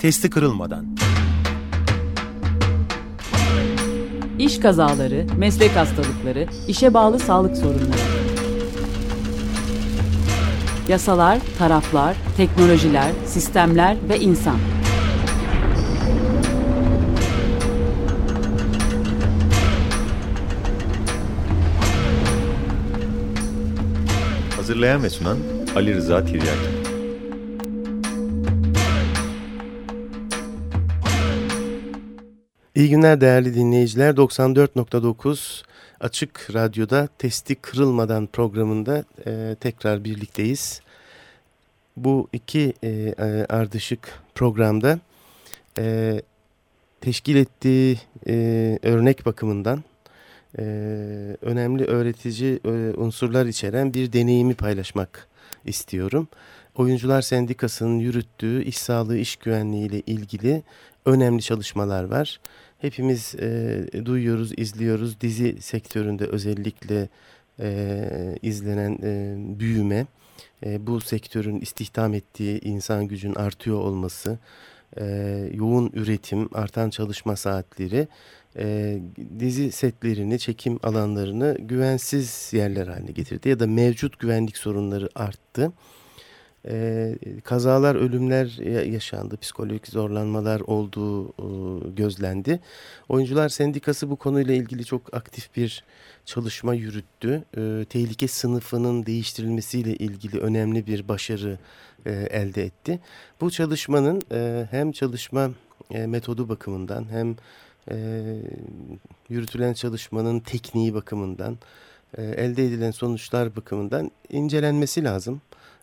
testi kırılmadan. İş kazaları, meslek hastalıkları, işe bağlı sağlık sorunları. Yasalar, taraflar, teknolojiler, sistemler ve insan. Hazırlayan ve sunan Ali Rıza Tiryaki. İyi günler değerli dinleyiciler. 94.9 Açık Radyo'da Testi Kırılmadan programında e, tekrar birlikteyiz. Bu iki e, e, ardışık programda e, teşkil ettiği e, örnek bakımından e, önemli öğretici e, unsurlar içeren bir deneyimi paylaşmak istiyorum. Oyuncular Sendikası'nın yürüttüğü iş sağlığı, iş güvenliği ile ilgili önemli çalışmalar var. Hepimiz e, duyuyoruz, izliyoruz. Dizi sektöründe özellikle e, izlenen e, büyüme, e, bu sektörün istihdam ettiği insan gücün artıyor olması, e, yoğun üretim, artan çalışma saatleri, e, dizi setlerini, çekim alanlarını güvensiz yerler haline getirdi ya da mevcut güvenlik sorunları arttı e, kazalar, ölümler yaşandı, psikolojik zorlanmalar olduğu e, gözlendi. Oyuncular Sendikası bu konuyla ilgili çok aktif bir çalışma yürüttü. E, tehlike sınıfının değiştirilmesiyle ilgili önemli bir başarı e, elde etti. Bu çalışmanın e, hem çalışma e, metodu bakımından hem e, yürütülen çalışmanın tekniği bakımından, e, elde edilen sonuçlar bakımından incelenmesi lazım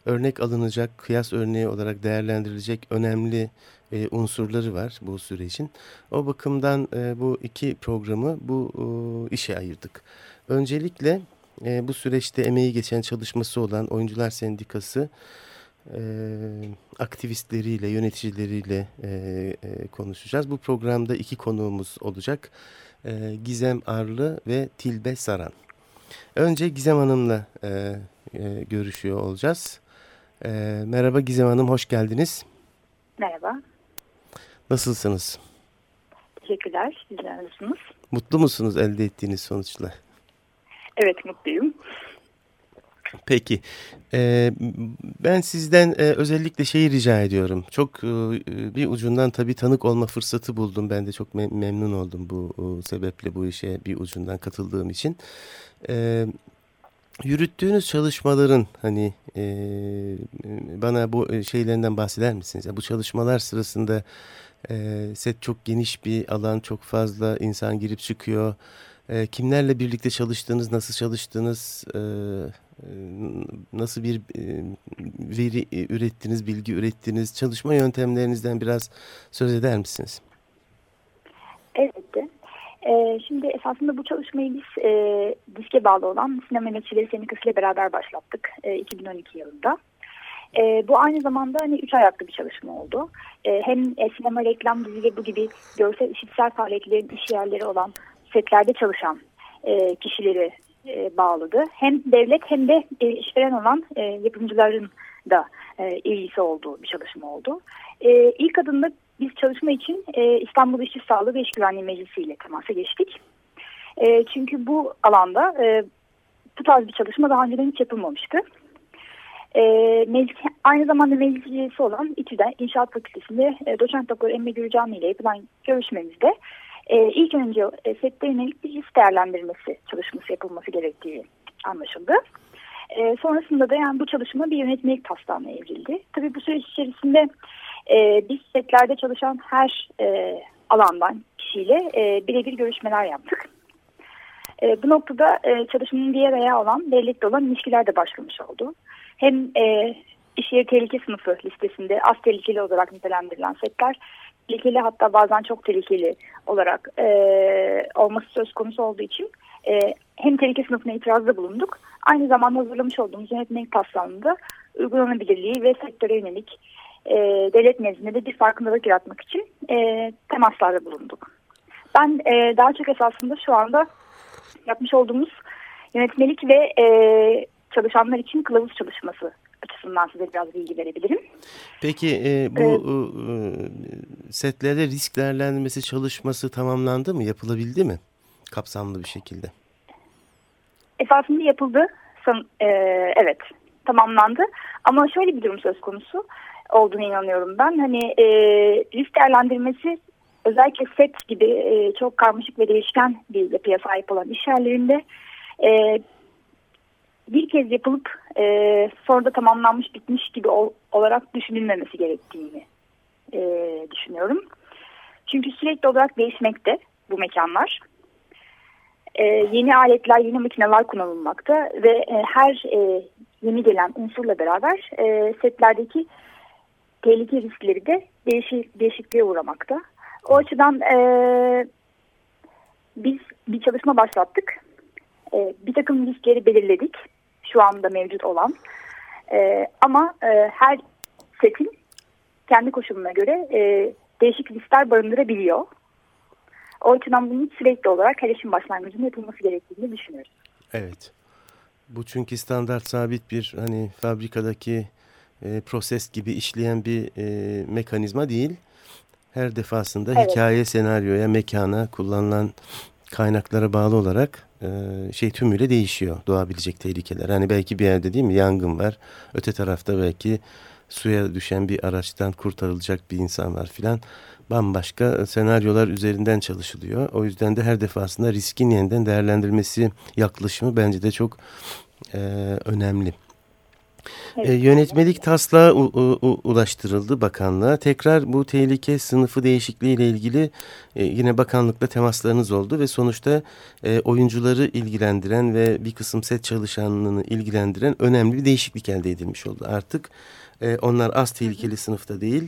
örnek alınacak, kıyas örneği olarak değerlendirilecek önemli e, unsurları var bu sürecin. O bakımdan e, bu iki programı bu e, işe ayırdık. Öncelikle e, bu süreçte emeği geçen çalışması olan Oyuncular Sendikası e, aktivistleriyle, yöneticileriyle e, e, konuşacağız. Bu programda iki konuğumuz olacak. E, Gizem Arlı ve Tilbe Saran. Önce Gizem Hanım'la e, e, görüşüyor olacağız. E, merhaba Gizem Hanım, hoş geldiniz. Merhaba. Nasılsınız? Teşekkürler, sizler nasılsınız? Mutlu musunuz elde ettiğiniz sonuçla? Evet, mutluyum. Peki, ee, ben sizden e, özellikle şeyi rica ediyorum. Çok e, bir ucundan tabii tanık olma fırsatı buldum. Ben de çok me memnun oldum bu o, sebeple bu işe bir ucundan katıldığım için. Evet yürüttüğünüz çalışmaların hani e, bana bu e, şeylerinden bahseder misiniz? Ya bu çalışmalar sırasında e, set çok geniş bir alan, çok fazla insan girip çıkıyor. E, kimlerle birlikte çalıştığınız, nasıl çalıştığınız, e, e nasıl bir e, veri e, ürettiniz, bilgi ürettiniz, çalışma yöntemlerinizden biraz söz eder misiniz? Elbette. E, şimdi esasında bu çalışmayı biz e, diske bağlı olan Sinema Emekçileri Sendikası ile beraber başlattık e, 2012 yılında. E, bu aynı zamanda hani üç ayaklı bir çalışma oldu. E, hem e, sinema, reklam, dizi ve bu gibi görsel işitsel faaliyetlerin iş yerleri olan setlerde çalışan e, kişileri e, bağladı. Hem devlet hem de e, işveren olan e, yapımcıların da e, ilgisi olduğu bir çalışma oldu. E, ilk adımda biz çalışma için e, İstanbul İşçi Sağlığı ve İş Güvenliği Meclisi ile temasa geçtik. E, çünkü bu alanda e, bu tarz bir çalışma daha önceden hiç yapılmamıştı. E, meclis, aynı zamanda meclis üyesi olan İTÜ'den İnşaat Fakültesi'nde e, doçent doktor Emre Gürcan ile yapılan görüşmemizde e, ilk önce e, sette yönelik bir risk değerlendirmesi çalışması yapılması gerektiği anlaşıldı. E, sonrasında da yani bu çalışma bir yönetmelik taslağına evrildi. Tabii bu süreç içerisinde e, biz setlerde çalışan her e, alandan kişiyle e, birebir görüşmeler yaptık. E, bu noktada e, çalışmanın diğer ayağı olan devletle olan ilişkiler de başlamış oldu. Hem e, iş yeri tehlike sınıfı listesinde az tehlikeli olarak nitelendirilen setler tehlikeli hatta bazen çok tehlikeli olarak e, olması söz konusu olduğu için e, hem tehlike sınıfına itirazda bulunduk. Aynı zamanda hazırlamış olduğumuz yönetmelik taslağında uygulanabilirliği ve sektöre yönelik e, devlet nezdinde de bir farkındalık yaratmak için e, temaslarda bulunduk. Ben e, daha çok esasında şu anda yapmış olduğumuz yönetmelik ve e, çalışanlar için kılavuz çalışması açısından size biraz bilgi verebilirim. Peki e, bu evet. e, setlerde risk değerlendirmesi çalışması tamamlandı mı? Yapılabildi mi? Kapsamlı bir şekilde. Esasında yapıldı. E, evet tamamlandı. Ama şöyle bir durum söz konusu olduğunu inanıyorum ben. Hani e, risk değerlendirmesi özellikle set gibi e, çok karmaşık ve değişken bir yapıya sahip olan iş yerlerinde e, bir kez yapılıp e, sonra da tamamlanmış bitmiş gibi ol, olarak düşünülmemesi gerektiğini e, düşünüyorum. Çünkü sürekli olarak değişmekte bu mekanlar. E, yeni aletler, yeni makineler kullanılmakta ve e, her e, yeni gelen unsurla beraber e, setlerdeki tehlike riskleri de değişik, değişikliğe uğramakta. O açıdan e, biz bir çalışma başlattık. E, bir takım riskleri belirledik. Şu anda mevcut olan. E, ama e, her setin kendi koşuluna göre e, değişik riskler barındırabiliyor. O açıdan bunun sürekli olarak her işin başlangıcında yapılması gerektiğini düşünüyoruz. Evet. Bu çünkü standart sabit bir hani fabrikadaki e, proses gibi işleyen bir e, mekanizma değil. Her defasında evet. hikaye, senaryoya, mekana, kullanılan kaynaklara bağlı olarak e, şey tümüyle değişiyor doğabilecek tehlikeler. Hani belki bir yerde değil mi yangın var. Öte tarafta belki suya düşen bir araçtan kurtarılacak bir insan var filan. Bambaşka senaryolar üzerinden çalışılıyor. O yüzden de her defasında riskin yeniden değerlendirilmesi yaklaşımı bence de çok e, önemli. Evet. E, yönetmelik taslağı u, u, ulaştırıldı bakanlığa. Tekrar bu tehlike sınıfı değişikliği ile ilgili e, yine bakanlıkla temaslarınız oldu ve sonuçta e, oyuncuları ilgilendiren ve bir kısım set çalışanlığını ilgilendiren önemli bir değişiklik elde edilmiş oldu. Artık e, onlar az tehlikeli sınıfta değil,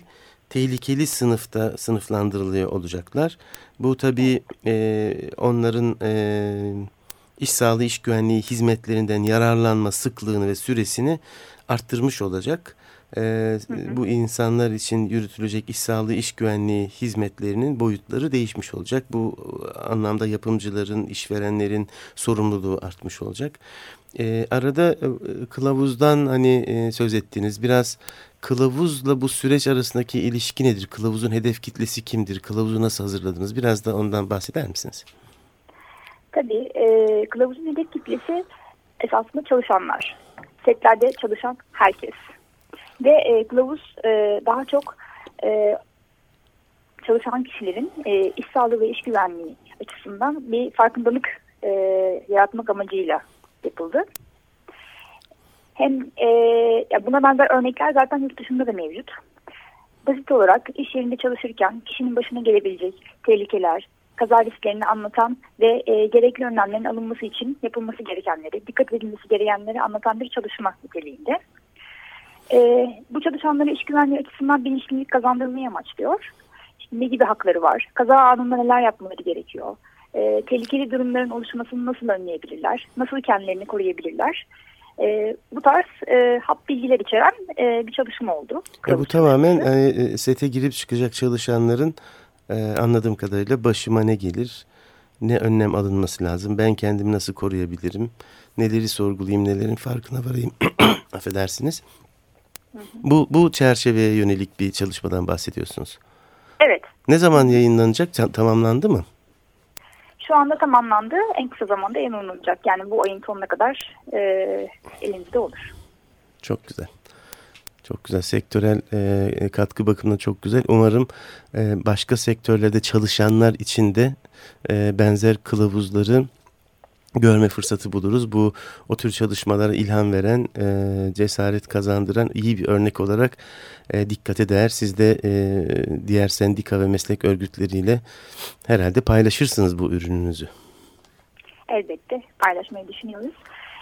tehlikeli sınıfta sınıflandırılıyor olacaklar. Bu tabii onların... iş sağlığı iş güvenliği hizmetlerinden yararlanma sıklığını ve süresini arttırmış olacak. Ee, hı hı. Bu insanlar için yürütülecek iş sağlığı iş güvenliği hizmetlerinin boyutları değişmiş olacak. Bu anlamda yapımcıların, işverenlerin sorumluluğu artmış olacak. Ee, arada e, kılavuzdan hani e, söz ettiniz. Biraz kılavuzla bu süreç arasındaki ilişki nedir? Kılavuzun hedef kitlesi kimdir? Kılavuzu nasıl hazırladınız? Biraz da ondan bahseder misiniz? Tabii. E, kılavuzun hedef kitlesi esasında çalışanlar. Setlerde çalışan herkes. Ve e, kılavuz e, daha çok e, çalışan kişilerin e, iş sağlığı ve iş güvenliği açısından bir farkındalık e, yaratmak amacıyla yapıldı. Hem e, ya buna benzer örnekler zaten yurt dışında da mevcut. Basit olarak iş yerinde çalışırken kişinin başına gelebilecek tehlikeler, kaza risklerini anlatan ve e, gerekli önlemlerin alınması için yapılması gerekenleri, dikkat edilmesi gerekenleri anlatan bir çalışma niteliğinde. E, bu çalışanlara iş güvenliği açısından bilinçlilik kazandırmayı amaçlıyor. İşte ne gibi hakları var, kaza anında neler yapmaları gerekiyor, e, tehlikeli durumların oluşmasını nasıl önleyebilirler, nasıl kendilerini koruyabilirler. E, bu tarz e, hap bilgiler içeren e, bir çalışma oldu. E, bu tamamen e, sete girip çıkacak çalışanların ee, anladığım kadarıyla başıma ne gelir, ne önlem alınması lazım, ben kendimi nasıl koruyabilirim, neleri sorgulayayım, nelerin farkına varayım, affedersiniz. Bu, bu çerçeveye yönelik bir çalışmadan bahsediyorsunuz. Evet. Ne zaman yayınlanacak, tamamlandı mı? Şu anda tamamlandı, en kısa zamanda yayınlanacak. Yani bu ayın sonuna kadar e, elimizde olur. Çok güzel. Çok güzel. Sektörel e, katkı bakımından çok güzel. Umarım e, başka sektörlerde çalışanlar için de e, benzer kılavuzları görme fırsatı buluruz. Bu o tür çalışmalara ilham veren, e, cesaret kazandıran iyi bir örnek olarak e, dikkate değer. Siz de e, diğer sendika ve meslek örgütleriyle herhalde paylaşırsınız bu ürününüzü. Elbette paylaşmayı düşünüyoruz.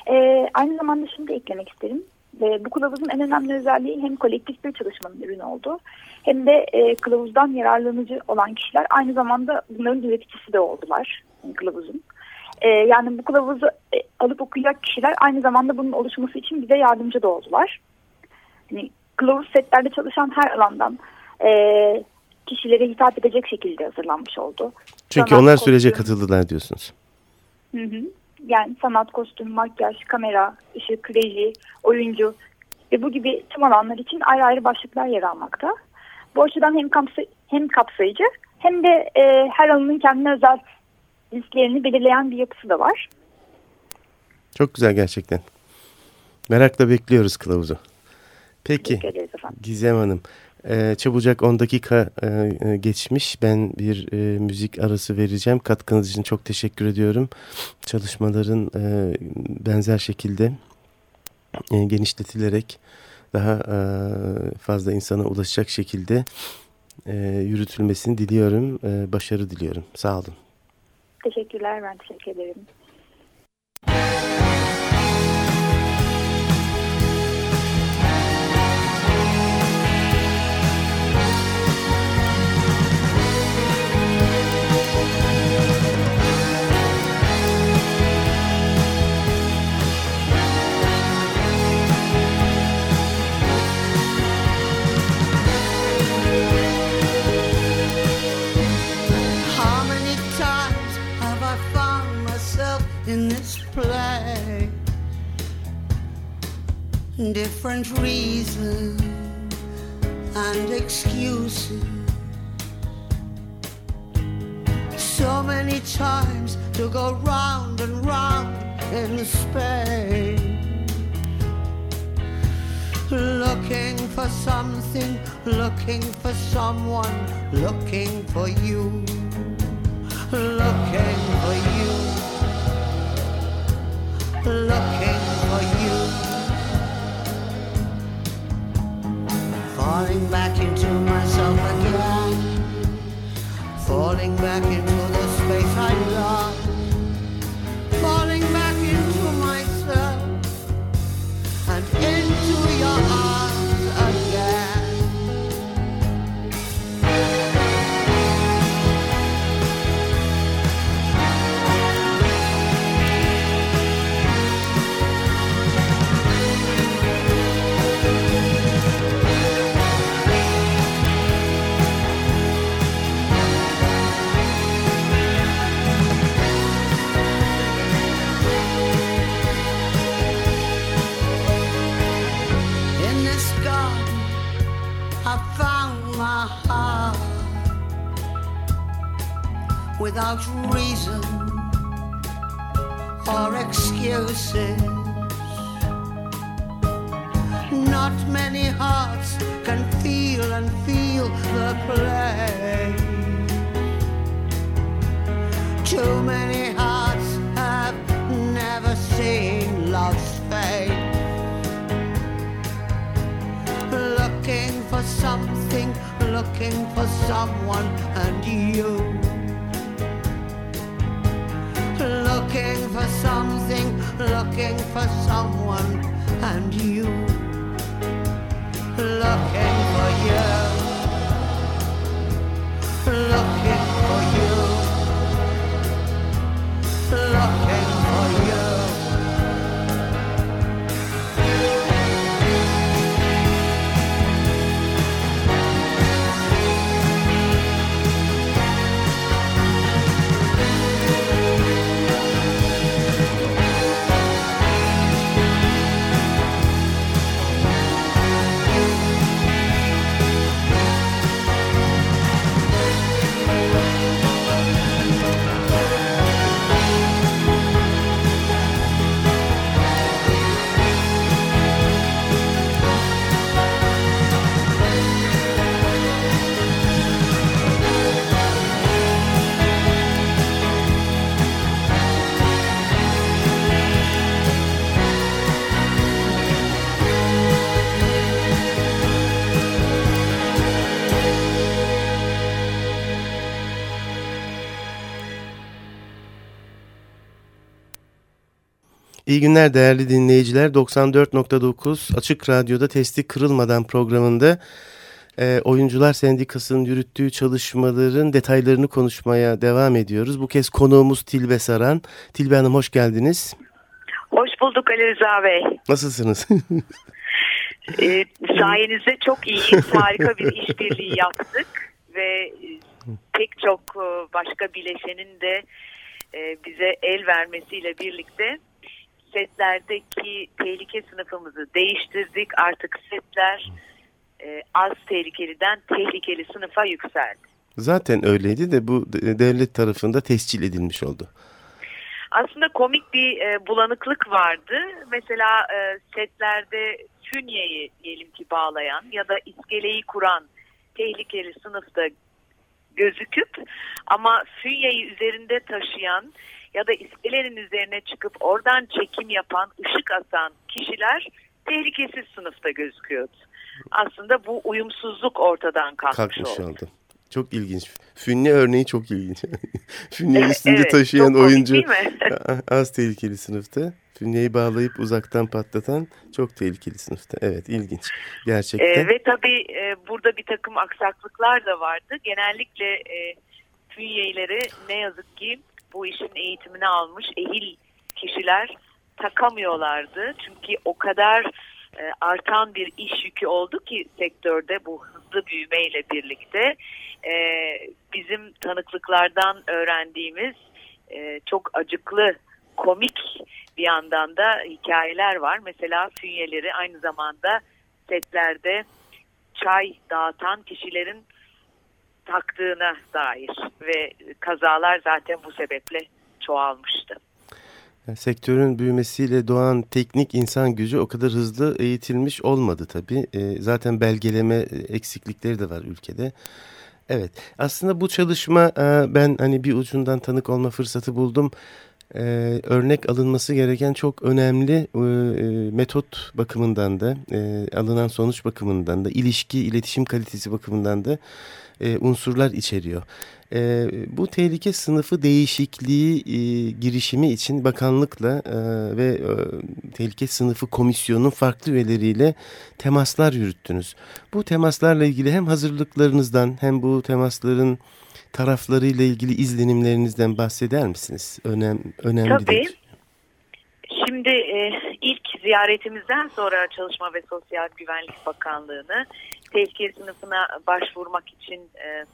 E, aynı zamanda şimdi eklemek isterim. E, bu kılavuzun en önemli özelliği hem kolektif bir çalışmanın ürünü oldu hem de e, kılavuzdan yararlanıcı olan kişiler aynı zamanda bunların üreticisi de oldular yani kılavuzun. E, yani bu kılavuzu e, alıp okuyacak kişiler aynı zamanda bunun oluşması için bize yardımcı da oldular. Yani kılavuz setlerde çalışan her alandan e, kişilere hitap edecek şekilde hazırlanmış oldu. Çünkü Sanat onlar sürece katıldılar diyorsunuz. Hı hı. Yani sanat, kostüm, makyaj, kamera, ışık, reji, oyuncu ve bu gibi tüm alanlar için ayrı ayrı başlıklar yer almakta. Bu açıdan hem, kapsay hem kapsayıcı hem de e, her alanın kendine özel risklerini belirleyen bir yapısı da var. Çok güzel gerçekten. Merakla bekliyoruz kılavuzu. Peki Gizem Hanım. E, çabucak 10 dakika e, geçmiş. Ben bir e, müzik arası vereceğim. Katkınız için çok teşekkür ediyorum. Çalışmaların e, benzer şekilde e, genişletilerek daha e, fazla insana ulaşacak şekilde e, yürütülmesini diliyorum. E, başarı diliyorum. Sağ olun. Teşekkürler. Ben teşekkür ederim. Play different reasons and excuses. So many times to go round and round in Spain. Looking for something, looking for someone, looking for you, looking for you looking for you. Falling back into myself again. Falling back into the space I love. Not many hearts can feel and feel the play. Too many hearts have never seen love's fate. Looking for something, looking for someone, and you looking for something, looking for someone, and you looking for you, looking İyi günler değerli dinleyiciler. 94.9 Açık Radyo'da Testi Kırılmadan programında e, Oyuncular Sendikası'nın yürüttüğü çalışmaların detaylarını konuşmaya devam ediyoruz. Bu kez konuğumuz Tilbe Saran. Tilbe Hanım hoş geldiniz. Hoş bulduk Ali Rıza Bey. Nasılsınız? e, sayenizde çok iyiyiz. Harika bir işbirliği yaptık ve pek çok başka bileşenin de e, bize el vermesiyle birlikte setlerdeki tehlike sınıfımızı değiştirdik. Artık setler e, az tehlikeliden tehlikeli sınıfa yükseldi. Zaten öyleydi de bu devlet tarafında tescil edilmiş oldu. Aslında komik bir e, bulanıklık vardı. Mesela e, setlerde fünyeyi diyelim ki bağlayan ya da iskeleyi kuran tehlikeli sınıfta gözüküp ama fünyeyi üzerinde taşıyan ya da iskelenin üzerine çıkıp oradan çekim yapan, ışık atan kişiler tehlikesiz sınıfta gözüküyordu. Aslında bu uyumsuzluk ortadan kalkmış, kalkmış oldu. oldu. Çok ilginç. Fünye örneği çok ilginç. Fünyeyi üstünde evet, taşıyan oyuncu az tehlikeli sınıfta. Fünyeyi bağlayıp uzaktan patlatan çok tehlikeli sınıfta. Evet ilginç gerçekten. Ee, ve tabii e, burada bir takım aksaklıklar da vardı. Genellikle e, fünyeleri ne yazık ki bu işin eğitimini almış ehil kişiler takamıyorlardı. Çünkü o kadar e, artan bir iş yükü oldu ki sektörde bu hızlı büyümeyle birlikte e, bizim tanıklıklardan öğrendiğimiz e, çok acıklı komik bir yandan da hikayeler var. Mesela fünyeleri aynı zamanda setlerde çay dağıtan kişilerin taktığına dair ve kazalar zaten bu sebeple çoğalmıştı. Sektörün büyümesiyle doğan teknik insan gücü o kadar hızlı eğitilmiş olmadı tabii. E, zaten belgeleme eksiklikleri de var ülkede. Evet aslında bu çalışma e, ben hani bir ucundan tanık olma fırsatı buldum. E, örnek alınması gereken çok önemli e, metot bakımından da e, alınan sonuç bakımından da ilişki iletişim kalitesi bakımından da e, unsurlar içeriyor. E, bu tehlike sınıfı değişikliği e, girişimi için bakanlıkla e, ve e, tehlike sınıfı komisyonun farklı üyeleriyle temaslar yürüttünüz. Bu temaslarla ilgili hem hazırlıklarınızdan hem bu temasların taraflarıyla ilgili izlenimlerinizden bahseder misiniz? Önem, önemli Tabii. Şimdi e, ilk ziyaretimizden sonra Çalışma ve Sosyal Güvenlik Bakanlığı'nı tehlike sınıfına başvurmak için e,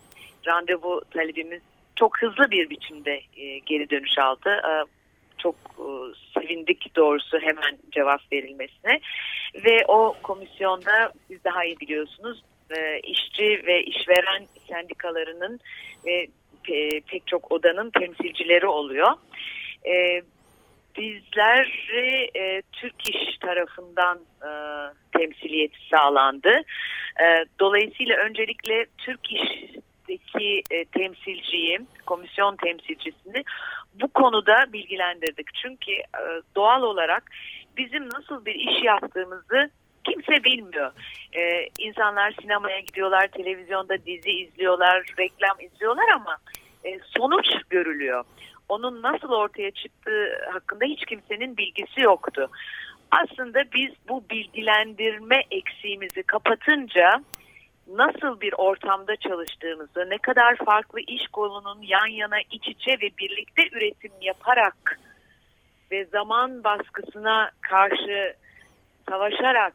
randevu talebimiz çok hızlı bir biçimde e, geri dönüş aldı. E, çok e, sevindik doğrusu hemen cevap verilmesine ve o komisyonda siz daha iyi biliyorsunuz e, işçi ve işveren sendikalarının ve e, pek çok odanın temsilcileri oluyor. E, bizler e, Türk İş tarafından e, temsiliyeti sağlandı. E, dolayısıyla öncelikle Türk İş'teki e, temsilciyi, komisyon temsilcisini bu konuda bilgilendirdik. Çünkü e, doğal olarak bizim nasıl bir iş yaptığımızı kimse bilmiyor. Ee, insanlar sinemaya gidiyorlar, televizyonda dizi izliyorlar, reklam izliyorlar ama e, sonuç görülüyor. Onun nasıl ortaya çıktığı hakkında hiç kimsenin bilgisi yoktu. Aslında biz bu bilgilendirme eksiğimizi kapatınca nasıl bir ortamda çalıştığımızı, ne kadar farklı iş kolunun yan yana iç içe ve birlikte üretim yaparak ve zaman baskısına karşı savaşarak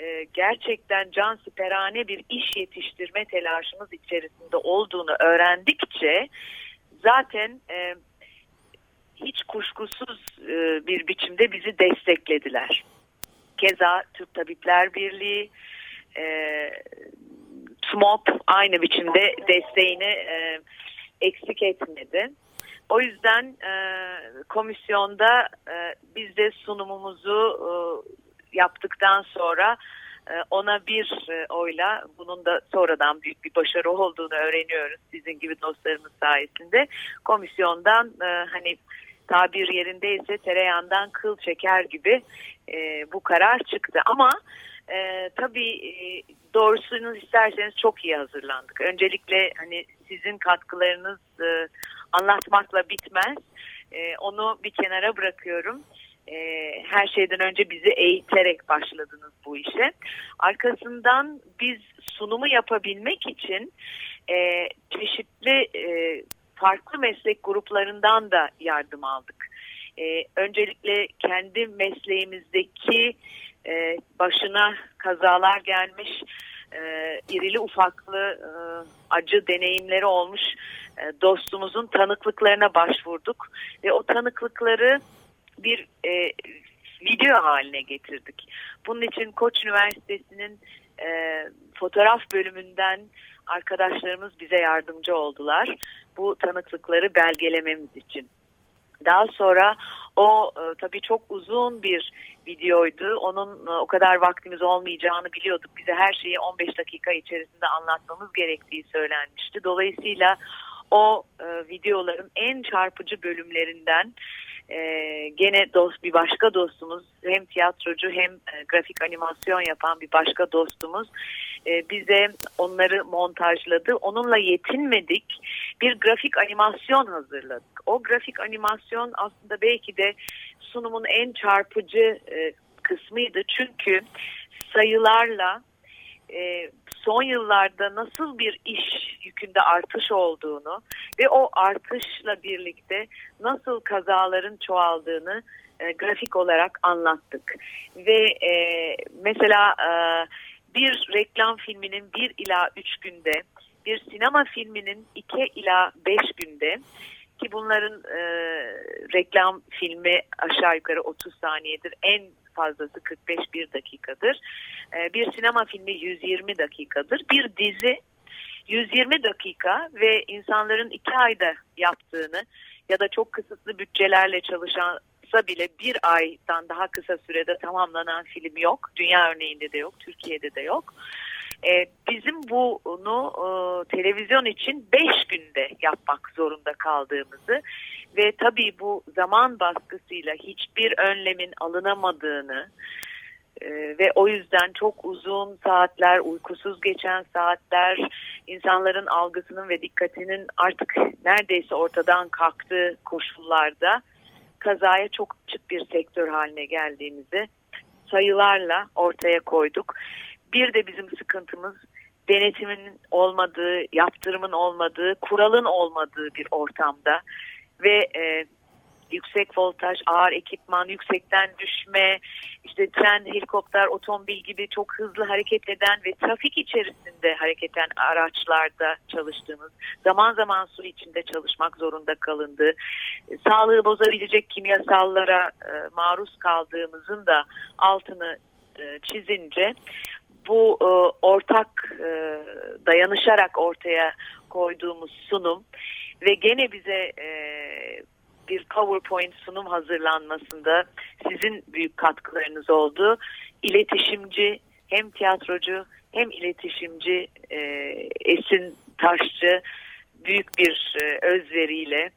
e, gerçekten can siperane bir iş yetiştirme telaşımız içerisinde olduğunu öğrendikçe zaten e, hiç kuşkusuz e, bir biçimde bizi desteklediler. Keza Türk Tabipler Birliği, TMOP aynı biçimde desteğini eksik etmedi. O yüzden e, komisyonda e, biz de sunumumuzu e, yaptıktan sonra e, ona bir e, oyla bunun da sonradan büyük bir başarı olduğunu öğreniyoruz sizin gibi dostlarımız sayesinde. Komisyondan e, hani tabir yerindeyse tereyağından kıl çeker gibi bu karar çıktı. Ama e, tabii doğrusunu isterseniz çok iyi hazırlandık. Öncelikle hani sizin katkılarınız anlatmakla bitmez. Onu bir kenara bırakıyorum e, her şeyden önce bizi eğiterek başladınız bu işe. Arkasından biz sunumu yapabilmek için e, çeşitli e, farklı meslek gruplarından da yardım aldık. E, öncelikle kendi mesleğimizdeki e, başına kazalar gelmiş e, irili ufaklı e, acı deneyimleri olmuş e, dostumuzun tanıklıklarına başvurduk ve o tanıklıkları bir e, video haline getirdik. Bunun için Koç Üniversitesi'nin e, fotoğraf bölümünden arkadaşlarımız bize yardımcı oldular. Bu tanıklıkları belgelememiz için. Daha sonra o e, tabii çok uzun bir videoydu. Onun e, o kadar vaktimiz olmayacağını biliyorduk. Bize her şeyi 15 dakika içerisinde anlatmamız gerektiği söylenmişti. Dolayısıyla o e, videoların en çarpıcı bölümlerinden e, gene dost bir başka dostumuz hem tiyatrocu hem e, grafik animasyon yapan bir başka dostumuz e, bize onları montajladı. Onunla yetinmedik. Bir grafik animasyon hazırladık. O grafik animasyon aslında belki de sunumun en çarpıcı e, kısmıydı. Çünkü sayılarla e, son yıllarda nasıl bir iş yükünde artış olduğunu ve o artışla birlikte nasıl kazaların çoğaldığını e, grafik olarak anlattık. Ve e, mesela e, bir reklam filminin bir ila üç günde, bir sinema filminin iki ila beş günde ki bunların e, reklam filmi aşağı yukarı 30 saniyedir. En fazlası 45 dakikadır. E, bir sinema filmi 120 dakikadır. Bir dizi 120 dakika ve insanların iki ayda yaptığını ya da çok kısıtlı bütçelerle çalışansa bile bir aydan daha kısa sürede tamamlanan film yok. Dünya örneğinde de yok, Türkiye'de de yok. E, bizim bunu e, televizyon için 5 günde yapmak zorunda kaldığımızı ve tabii bu zaman baskısıyla hiçbir önlemin alınamadığını e, ve o yüzden çok uzun saatler, uykusuz geçen saatler, insanların algısının ve dikkatinin artık neredeyse ortadan kalktığı koşullarda kazaya çok açık bir sektör haline geldiğimizi sayılarla ortaya koyduk. Bir de bizim sıkıntımız denetimin olmadığı, yaptırımın olmadığı, kuralın olmadığı bir ortamda ve e, yüksek voltaj, ağır ekipman, yüksekten düşme, işte tren, helikopter, otomobil gibi çok hızlı hareket eden ve trafik içerisinde hareket eden araçlarda çalıştığımız, zaman zaman su içinde çalışmak zorunda kalındığı, sağlığı bozabilecek kimyasallara e, maruz kaldığımızın da altını e, çizince bu e, ortak e, dayanışarak ortaya koyduğumuz sunum ve gene bize e, bir PowerPoint sunum hazırlanmasında sizin büyük katkılarınız oldu. İletişimci hem tiyatrocu hem iletişimci e, Esin Taşçı büyük bir e, özveriyle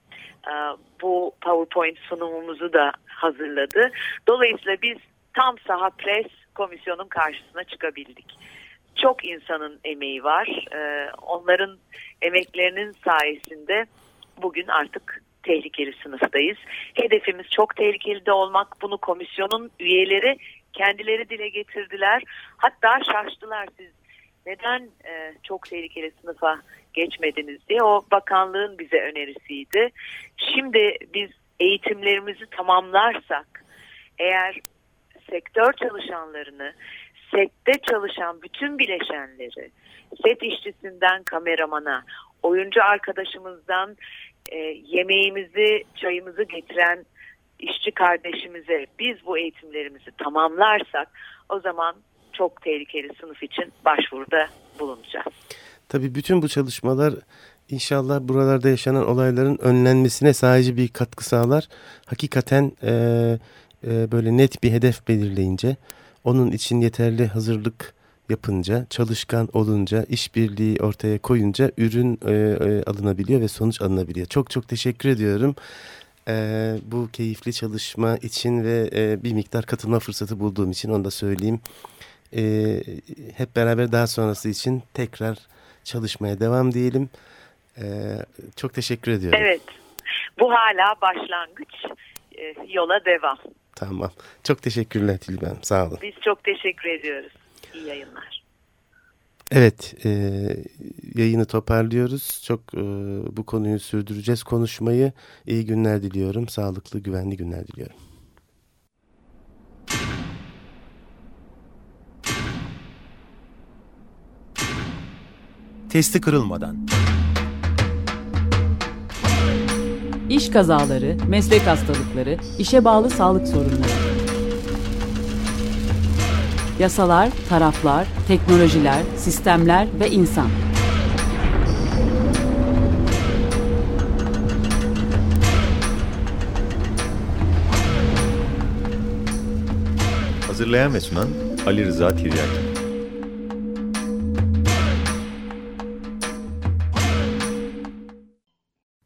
e, bu PowerPoint sunumumuzu da hazırladı. Dolayısıyla biz tam saha pres komisyonun karşısına çıkabildik. Çok insanın emeği var. Ee, onların emeklerinin sayesinde bugün artık tehlikeli sınıftayız. Hedefimiz çok tehlikeli de olmak. Bunu komisyonun üyeleri kendileri dile getirdiler. Hatta şaştılar siz neden e, çok tehlikeli sınıfa geçmediniz diye. O bakanlığın bize önerisiydi. Şimdi biz eğitimlerimizi tamamlarsak eğer sektör çalışanlarını, sette çalışan bütün bileşenleri, set işçisinden kameramana, oyuncu arkadaşımızdan e, yemeğimizi, çayımızı getiren işçi kardeşimize biz bu eğitimlerimizi tamamlarsak o zaman çok tehlikeli sınıf için başvuruda bulunacağız. Tabii bütün bu çalışmalar inşallah buralarda yaşanan olayların önlenmesine sadece bir katkı sağlar. Hakikaten e, e, böyle net bir hedef belirleyince, onun için yeterli hazırlık yapınca, çalışkan olunca, işbirliği ortaya koyunca ürün e, e, alınabiliyor ve sonuç alınabiliyor. Çok çok teşekkür ediyorum. E, bu keyifli çalışma için ve e, bir miktar katılma fırsatı bulduğum için onu da söyleyeyim. E, hep beraber daha sonrası için tekrar çalışmaya devam diyelim. E, çok teşekkür ediyorum. Evet, bu hala başlangıç, e, yola devam. Tamam. Çok teşekkürler Tilben. Sağ olun. Biz çok teşekkür ediyoruz. İyi yayınlar. Evet, e, yayını toparlıyoruz. Çok e, bu konuyu sürdüreceğiz konuşmayı. İyi günler diliyorum. Sağlıklı, güvenli günler diliyorum. testi kırılmadan. İş kazaları, meslek hastalıkları, işe bağlı sağlık sorunları. Yasalar, taraflar, teknolojiler, sistemler ve insan. Hazırlayan ve sunan Ali Rıza Tiryaki.